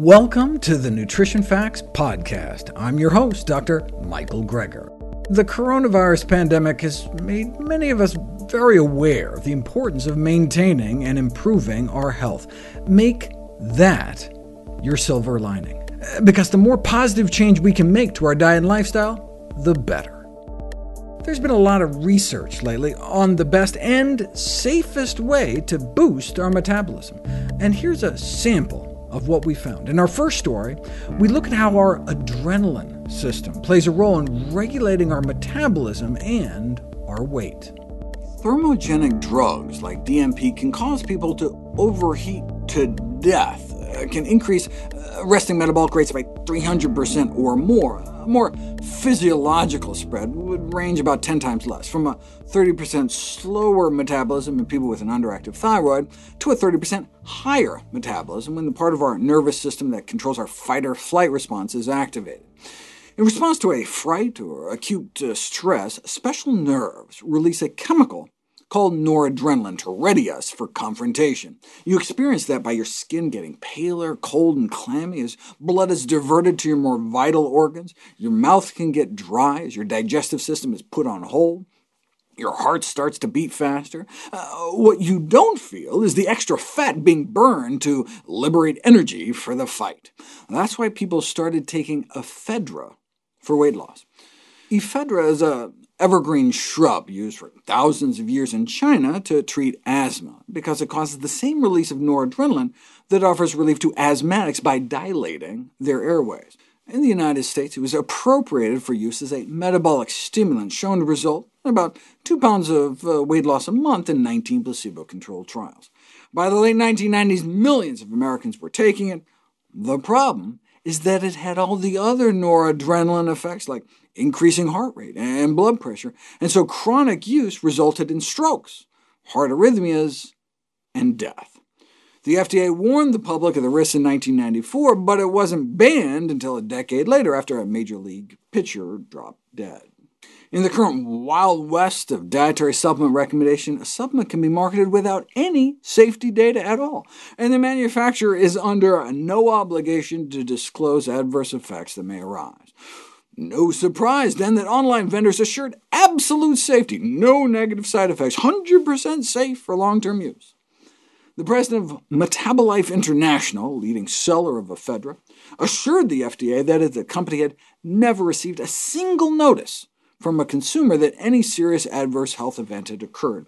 Welcome to the Nutrition Facts Podcast. I'm your host, Dr. Michael Greger. The coronavirus pandemic has made many of us very aware of the importance of maintaining and improving our health. Make that your silver lining, because the more positive change we can make to our diet and lifestyle, the better. There's been a lot of research lately on the best and safest way to boost our metabolism, and here's a sample of what we found. In our first story, we look at how our adrenaline system plays a role in regulating our metabolism and our weight. Thermogenic drugs like DNP can cause people to overheat to death, uh, can increase uh, resting metabolic rates by 300% or more, A more physiological spread would range about 10 times less, from a 30% slower metabolism in people with an underactive thyroid to a 30% higher metabolism when the part of our nervous system that controls our fight-or-flight response is activated. In response to a fright or acute uh, stress, special nerves release a chemical called noradrenaline to ready us for confrontation. You experience that by your skin getting paler, cold, and clammy as blood is diverted to your more vital organs. Your mouth can get dry as your digestive system is put on hold. Your heart starts to beat faster. Uh, what you don't feel is the extra fat being burned to liberate energy for the fight. That's why people started taking ephedra for weight loss. Ephedra is a evergreen shrub used for thousands of years in China to treat asthma, because it causes the same release of noradrenaline that offers relief to asthmatics by dilating their airways. In the United States, it was appropriated for use as a metabolic stimulant, shown to result in about 2 pounds of uh, weight loss a month in 19 placebo-controlled trials. By the late 1990s, millions of Americans were taking it. The problem is that it had all the other noradrenaline effects, like increasing heart rate and blood pressure, and so chronic use resulted in strokes, heart arrhythmias, and death. The FDA warned the public of the risks in 1994, but it wasn't banned until a decade later after a major league pitcher dropped dead. In the current wild west of dietary supplement recommendation, a supplement can be marketed without any safety data at all, and the manufacturer is under no obligation to disclose adverse effects that may arise. No surprise, then, that online vendors assured absolute safety, no negative side effects, 100% safe for long-term use. The president of Metabolife International, leading seller of ephedra, assured the FDA that the company had never received a single notice from a consumer that any serious adverse health event had occurred.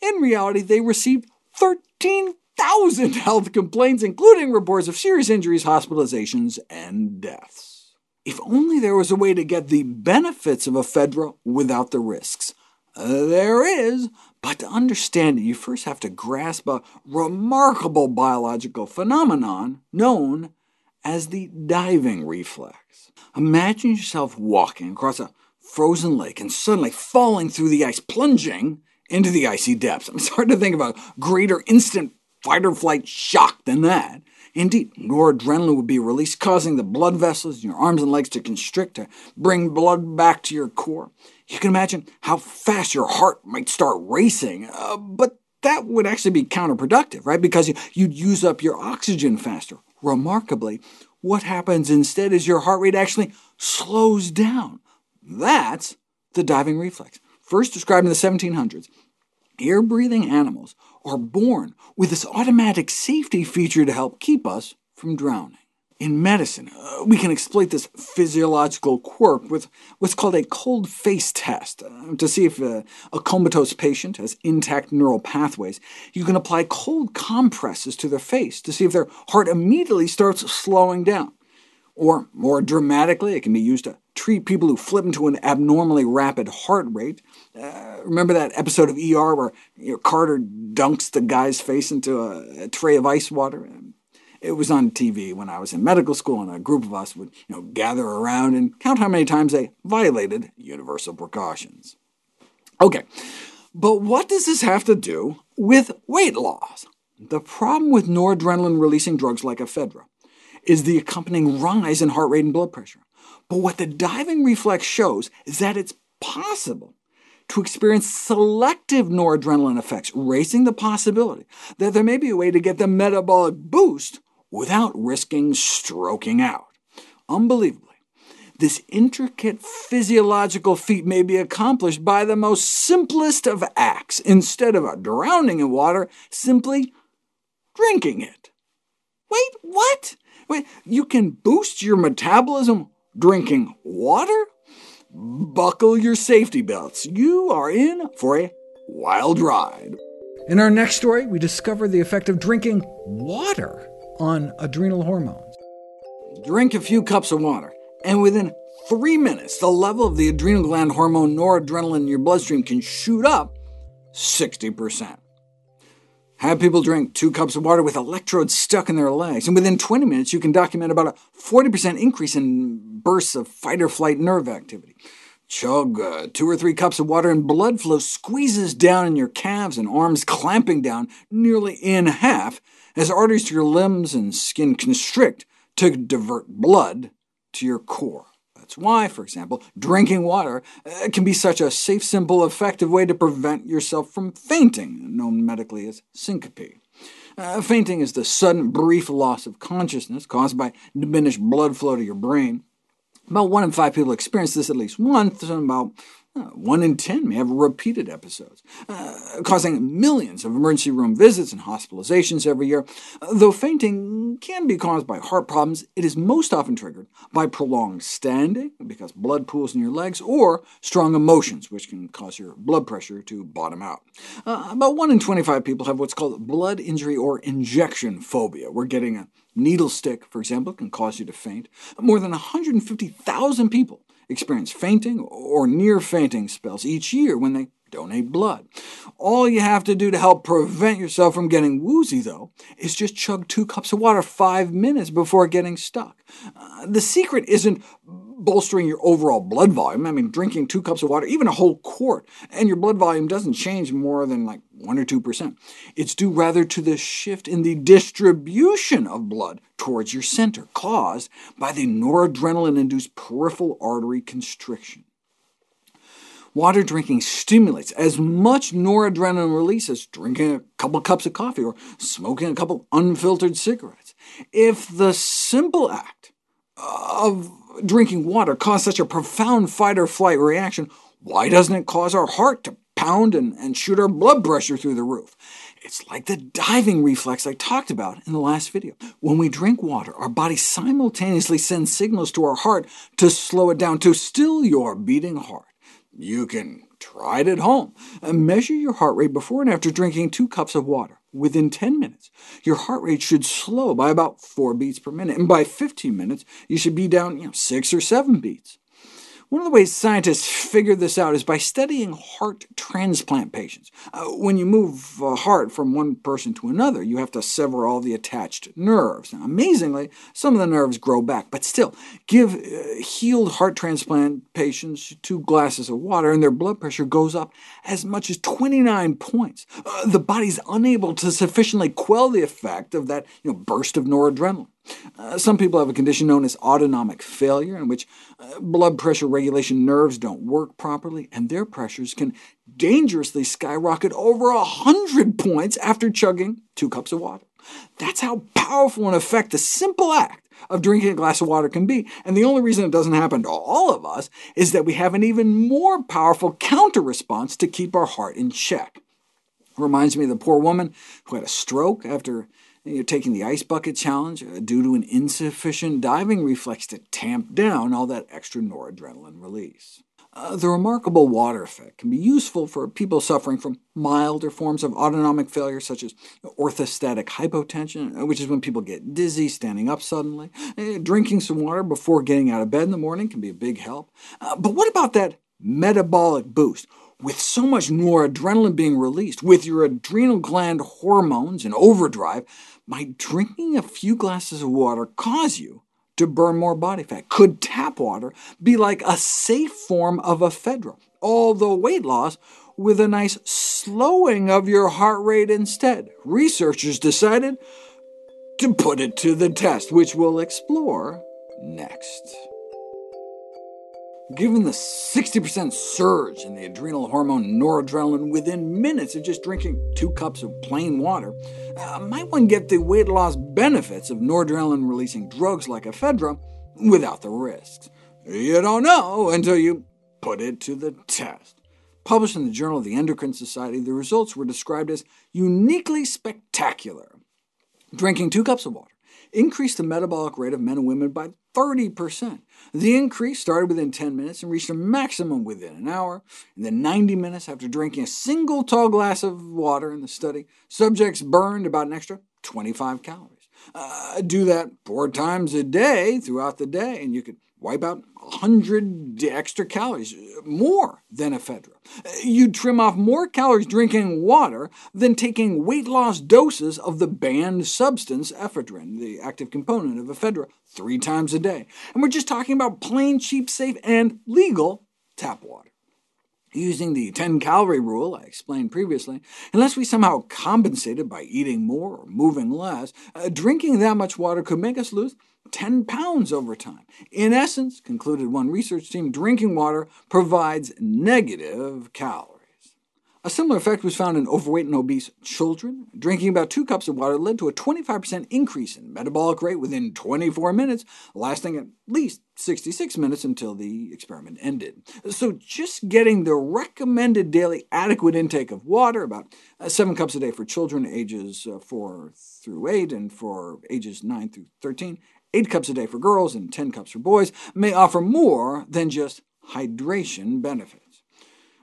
In reality, they received 13,000 health complaints, including reports of serious injuries, hospitalizations, and deaths. If only there was a way to get the benefits of ephedra without the risks. Uh, there is, but to understand it, you first have to grasp a remarkable biological phenomenon known as the diving reflex. Imagine yourself walking across a frozen lake and suddenly falling through the ice, plunging into the icy depths. It's hard to think of a greater instant fight-or-flight shock than that. Indeed, noradrenaline would be released, causing the blood vessels in your arms and legs to constrict to bring blood back to your core. You can imagine how fast your heart might start racing, uh, but that would actually be counterproductive, right? Because you'd use up your oxygen faster. Remarkably, what happens instead is your heart rate actually slows down. That's the diving reflex, first described in the 1700s. Air-breathing animals are born with this automatic safety feature to help keep us from drowning. In medicine, uh, we can exploit this physiological quirk with what's called a cold face test. Uh, to see if uh, a comatose patient has intact neural pathways, you can apply cold compresses to their face to see if their heart immediately starts slowing down. Or, more dramatically, it can be used to treat people who flip into an abnormally rapid heart rate. Uh, remember that episode of ER where you know, Carter dunks the guy's face into a, a, tray of ice water? It was on TV when I was in medical school, and a group of us would you know, gather around and count how many times they violated universal precautions. OK, but what does this have to do with weight loss? The problem with noradrenaline-releasing drugs like ephedra is the accompanying rise in heart rate and blood pressure. But what the diving reflex shows is that it's possible to experience selective noradrenaline effects, raising the possibility that there may be a way to get the metabolic boost without risking stroking out. Unbelievably, this intricate physiological feat may be accomplished by the most simplest of acts. Instead of drowning in water, simply drinking it. Wait, what? Wait, you can boost your metabolism drinking water? Buckle your safety belts. You are in for a wild ride. In our next story, we discover the effect of drinking water on adrenal hormones. Drink a few cups of water, and within three minutes, the level of the adrenal gland hormone noradrenaline in your bloodstream can shoot up 60%. Have people drink two cups of water with electrodes stuck in their legs, and within 20 minutes you can document about a 40% increase in bursts of fight-or-flight nerve activity. Chug uh, two or three cups of water, and blood flow squeezes down in your calves and arms, clamping down nearly in half as arteries to your limbs and skin constrict to divert blood to your core. That's why, for example, drinking water uh, can be such a safe, simple, effective way to prevent yourself from fainting, known medically as syncope. Uh, fainting is the sudden, brief loss of consciousness caused by diminished blood flow to your brain. About one in five people experience this at least once, and about uh, one in ten may have repeated episodes, uh, causing millions of emergency room visits and hospitalizations every year. Though fainting can be caused by heart problems, it is most often triggered by prolonged standing, because blood pools in your legs, or strong emotions, which can cause your blood pressure to bottom out. Uh, about 1 in 25 people have what's called blood injury or injection phobia, where getting a needle stick, for example, can cause you to faint. More than 150,000 people experience fainting or near fainting spells each year when they donate blood. All you have to do to help prevent yourself from getting woozy, though, is just chug two cups of water five minutes before getting stuck. Uh, the secret isn't bolstering your overall blood volume. I mean, drinking two cups of water, even a whole quart, and your blood volume doesn't change more than like 1 or 2%. It's due rather to the shift in the distribution of blood towards your center, caused by the noradrenaline-induced peripheral artery constriction. Water drinking stimulates as much noradrenaline release as drinking a couple cups of coffee or smoking a couple unfiltered cigarettes. If the simple act of drinking water caused such a profound fight-or-flight reaction, why doesn't it cause our heart to pound and, and shoot our blood pressure through the roof? It's like the diving reflex I talked about in the last video. When we drink water, our body simultaneously sends signals to our heart to slow it down, to still your beating heart. You can try it at home. Uh, measure your heart rate before and after drinking two cups of water. Within 10 minutes, your heart rate should slow by about 4 beats per minute, and by 15 minutes, you should be down you know, 6 or 7 beats. One of the ways scientists figured this out is by studying heart transplant patients. Uh, when you move a heart from one person to another, you have to sever all the attached nerves. Now, amazingly, some of the nerves grow back, but still, give uh, healed heart transplant patients two glasses of water, and their blood pressure goes up as much as 29 points. Uh, the body's unable to sufficiently quell the effect of that you know, burst of noradrenaline. Uh, some people have a condition known as autonomic failure, in which uh, blood pressure regulation nerves don't work properly, and their pressures can dangerously skyrocket over 100 points after chugging two cups of water. That's how powerful an effect the simple act of drinking a glass of water can be, and the only reason it doesn't happen to all of us is that we have an even more powerful counter-response to keep our heart in check. Reminds me of the poor woman who had a stroke after you're taking the ice bucket challenge uh, due to an insufficient diving reflex to tamp down all that extra noradrenaline release. Uh, the remarkable water effect can be useful for people suffering from milder forms of autonomic failure, such as orthostatic hypotension, uh, which is when people get dizzy standing up suddenly. Uh, drinking some water before getting out of bed in the morning can be a big help. Uh, but what about that metabolic boost? With so much noradrenaline being released, with your adrenal gland hormones in overdrive, might drinking a few glasses of water cause you to burn more body fat? Could tap water be like a safe form of ephedra, although weight loss, with a nice slowing of your heart rate instead? Researchers decided to put it to the test, which we'll explore next. Given the 60% surge in the adrenal hormone noradrenaline within minutes of just drinking two cups of plain water, uh, might one get the weight loss benefits of noradrenaline-releasing drugs like ephedra without the risks? You don't know until you put it to the test. Published in the Journal of the Endocrine Society, the results were described as uniquely spectacular. Drinking two cups of water increased the metabolic rate of men and women by 30%. The increase started within 10 minutes and reached a maximum within an hour. In the 90 minutes after drinking a single tall glass of water in the study, subjects burned about an extra 25 calories. Uh, do that four times a day throughout the day, and you could wipe out 100 extra calories, more than ephedra. You'd trim off more calories drinking water than taking weight loss doses of the banned substance ephedrine, the active component of ephedra, three times a day. And we're just talking about plain, cheap, safe, and legal tap water. Using the 10-calorie rule I explained previously, unless we somehow compensated by eating more or moving less, uh, drinking that much water could make us lose 10 pounds over time. In essence, concluded one research team, drinking water provides negative calories. A similar effect was found in overweight and obese children. Drinking about two cups of water led to a 25% increase in metabolic rate within 24 minutes, lasting at least 66 minutes until the experiment ended. So just getting the recommended daily adequate intake of water, about uh, 7 cups a day for children ages uh, 4 through 8, and for ages 9 through 13, 8 cups a day for girls and 10 cups for boys, may offer more than just hydration benefits.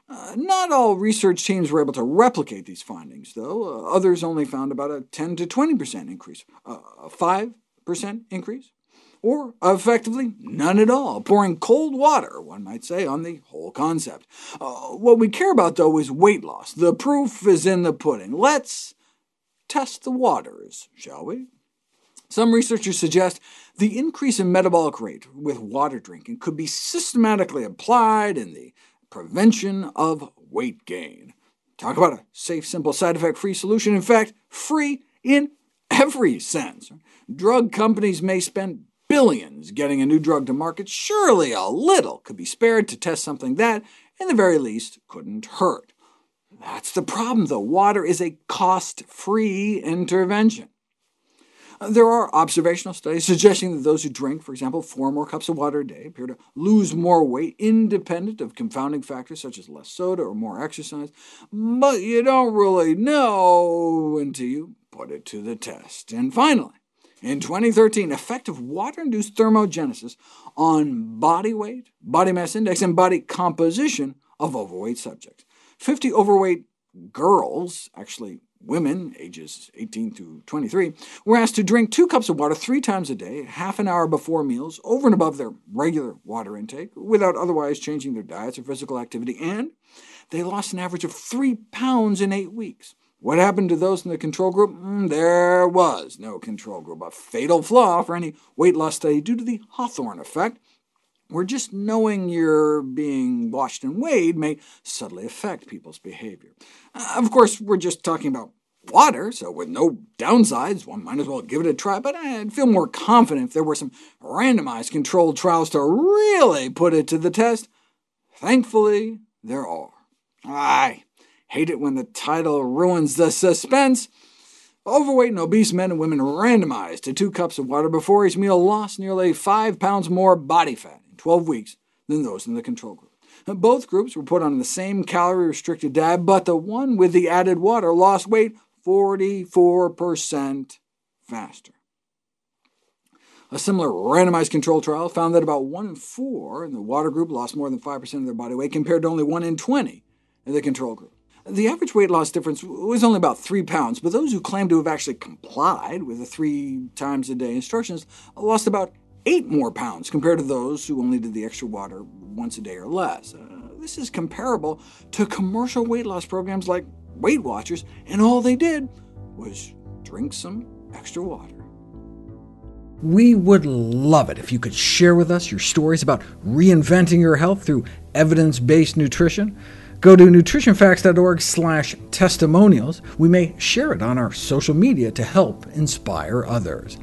Uh, not all research teams were able to replicate these findings, though. Uh, others only found about a 10 to 20% increase, uh, a 5% increase, or effectively none at all, pouring cold water, one might say, on the whole concept. Uh, what we care about, though, is weight loss. The proof is in the pudding. Let's test the waters, shall we? Some researchers suggest the increase in metabolic rate with water drinking could be systematically applied in the prevention of weight gain. Talk about a safe, simple, side effect-free solution. In fact, free in every sense. Drug companies may spend billions getting a new drug to market. Surely a little could be spared to test something that, in the very least, couldn't hurt. That's the problem, though. Water is a cost-free intervention. There are observational studies suggesting that those who drink, for example, four more cups of water a day appear to lose more weight, independent of confounding factors such as less soda or more exercise, but you don't really know until you put it to the test. And finally, in 2013, effective water-induced thermogenesis on body weight, body mass index, and body composition of overweight subjects. 50 overweight girls, actually Women, ages 18 to 23, were asked to drink two cups of water three times a day, half an hour before meals, over and above their regular water intake, without otherwise changing their diets or physical activity, and they lost an average of three pounds in eight weeks. What happened to those in the control group? Mm, there was no control group, a fatal flaw for any weight loss study due to the Hawthorne effect, where just knowing you're being watched and weighed may subtly affect people's behavior. Uh, of course, we're just talking about water, so with no downsides, one might as well give it a try, but I'd feel more confident if there were some randomized controlled trials to really put it to the test. Thankfully, there are. I hate it when the title ruins the suspense. Overweight and obese men and women randomized to two cups of water before each meal lost nearly 5 pounds more body fat in 12 weeks than those in the control group. Both groups were put on the same calorie-restricted diet, but the one with the added water lost weight 44% faster. A similar randomized control trial found that about 1 in 4 in the water group lost more than 5% of their body weight, compared to only 1 in 20 in the control group. The average weight loss difference was only about 3 pounds, but those who claimed to have actually complied with the three times a day instructions lost about eight more pounds compared to those who only did the extra water once a day or less. Uh, this is comparable to commercial weight loss programs like Weight Watchers, and all they did was drink some extra water. We would love it if you could share with us your stories about reinventing your health through evidence-based nutrition. Go to nutritionfacts.org slash testimonials. We may share it on our social media to help inspire others.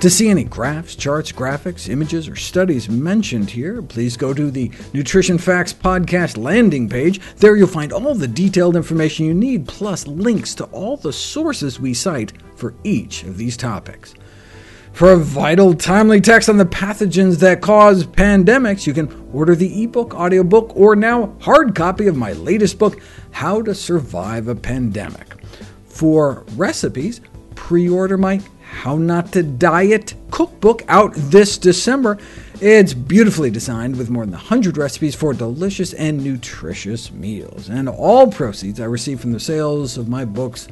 To see any graphs, charts, graphics, images, or studies mentioned here, please go to the Nutrition Facts Podcast landing page. There you'll find all the detailed information you need, plus links to all the sources we cite for each of these topics. For a vital, timely text on the pathogens that cause pandemics, you can order the ebook, audiobook, or now hard copy of my latest book, How to Survive a Pandemic. For recipes, pre-order my how Not to Diet cookbook out this December. It's beautifully designed with more than 100 recipes for delicious and nutritious meals, and all proceeds I receive from the sales of my books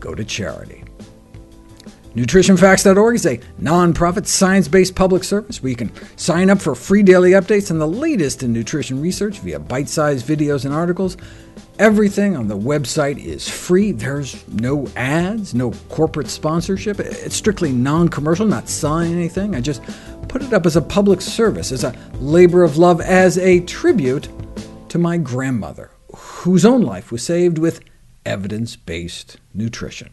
go to charity. NutritionFacts.org is a nonprofit, science-based public service where you can sign up for free daily updates on the latest in nutrition research via bite-sized videos and articles. Everything on the website is free. There's no ads, no corporate sponsorship. It's strictly non-commercial, not selling anything. I just put it up as a public service, as a labor of love, as a tribute to my grandmother, whose own life was saved with evidence-based nutrition.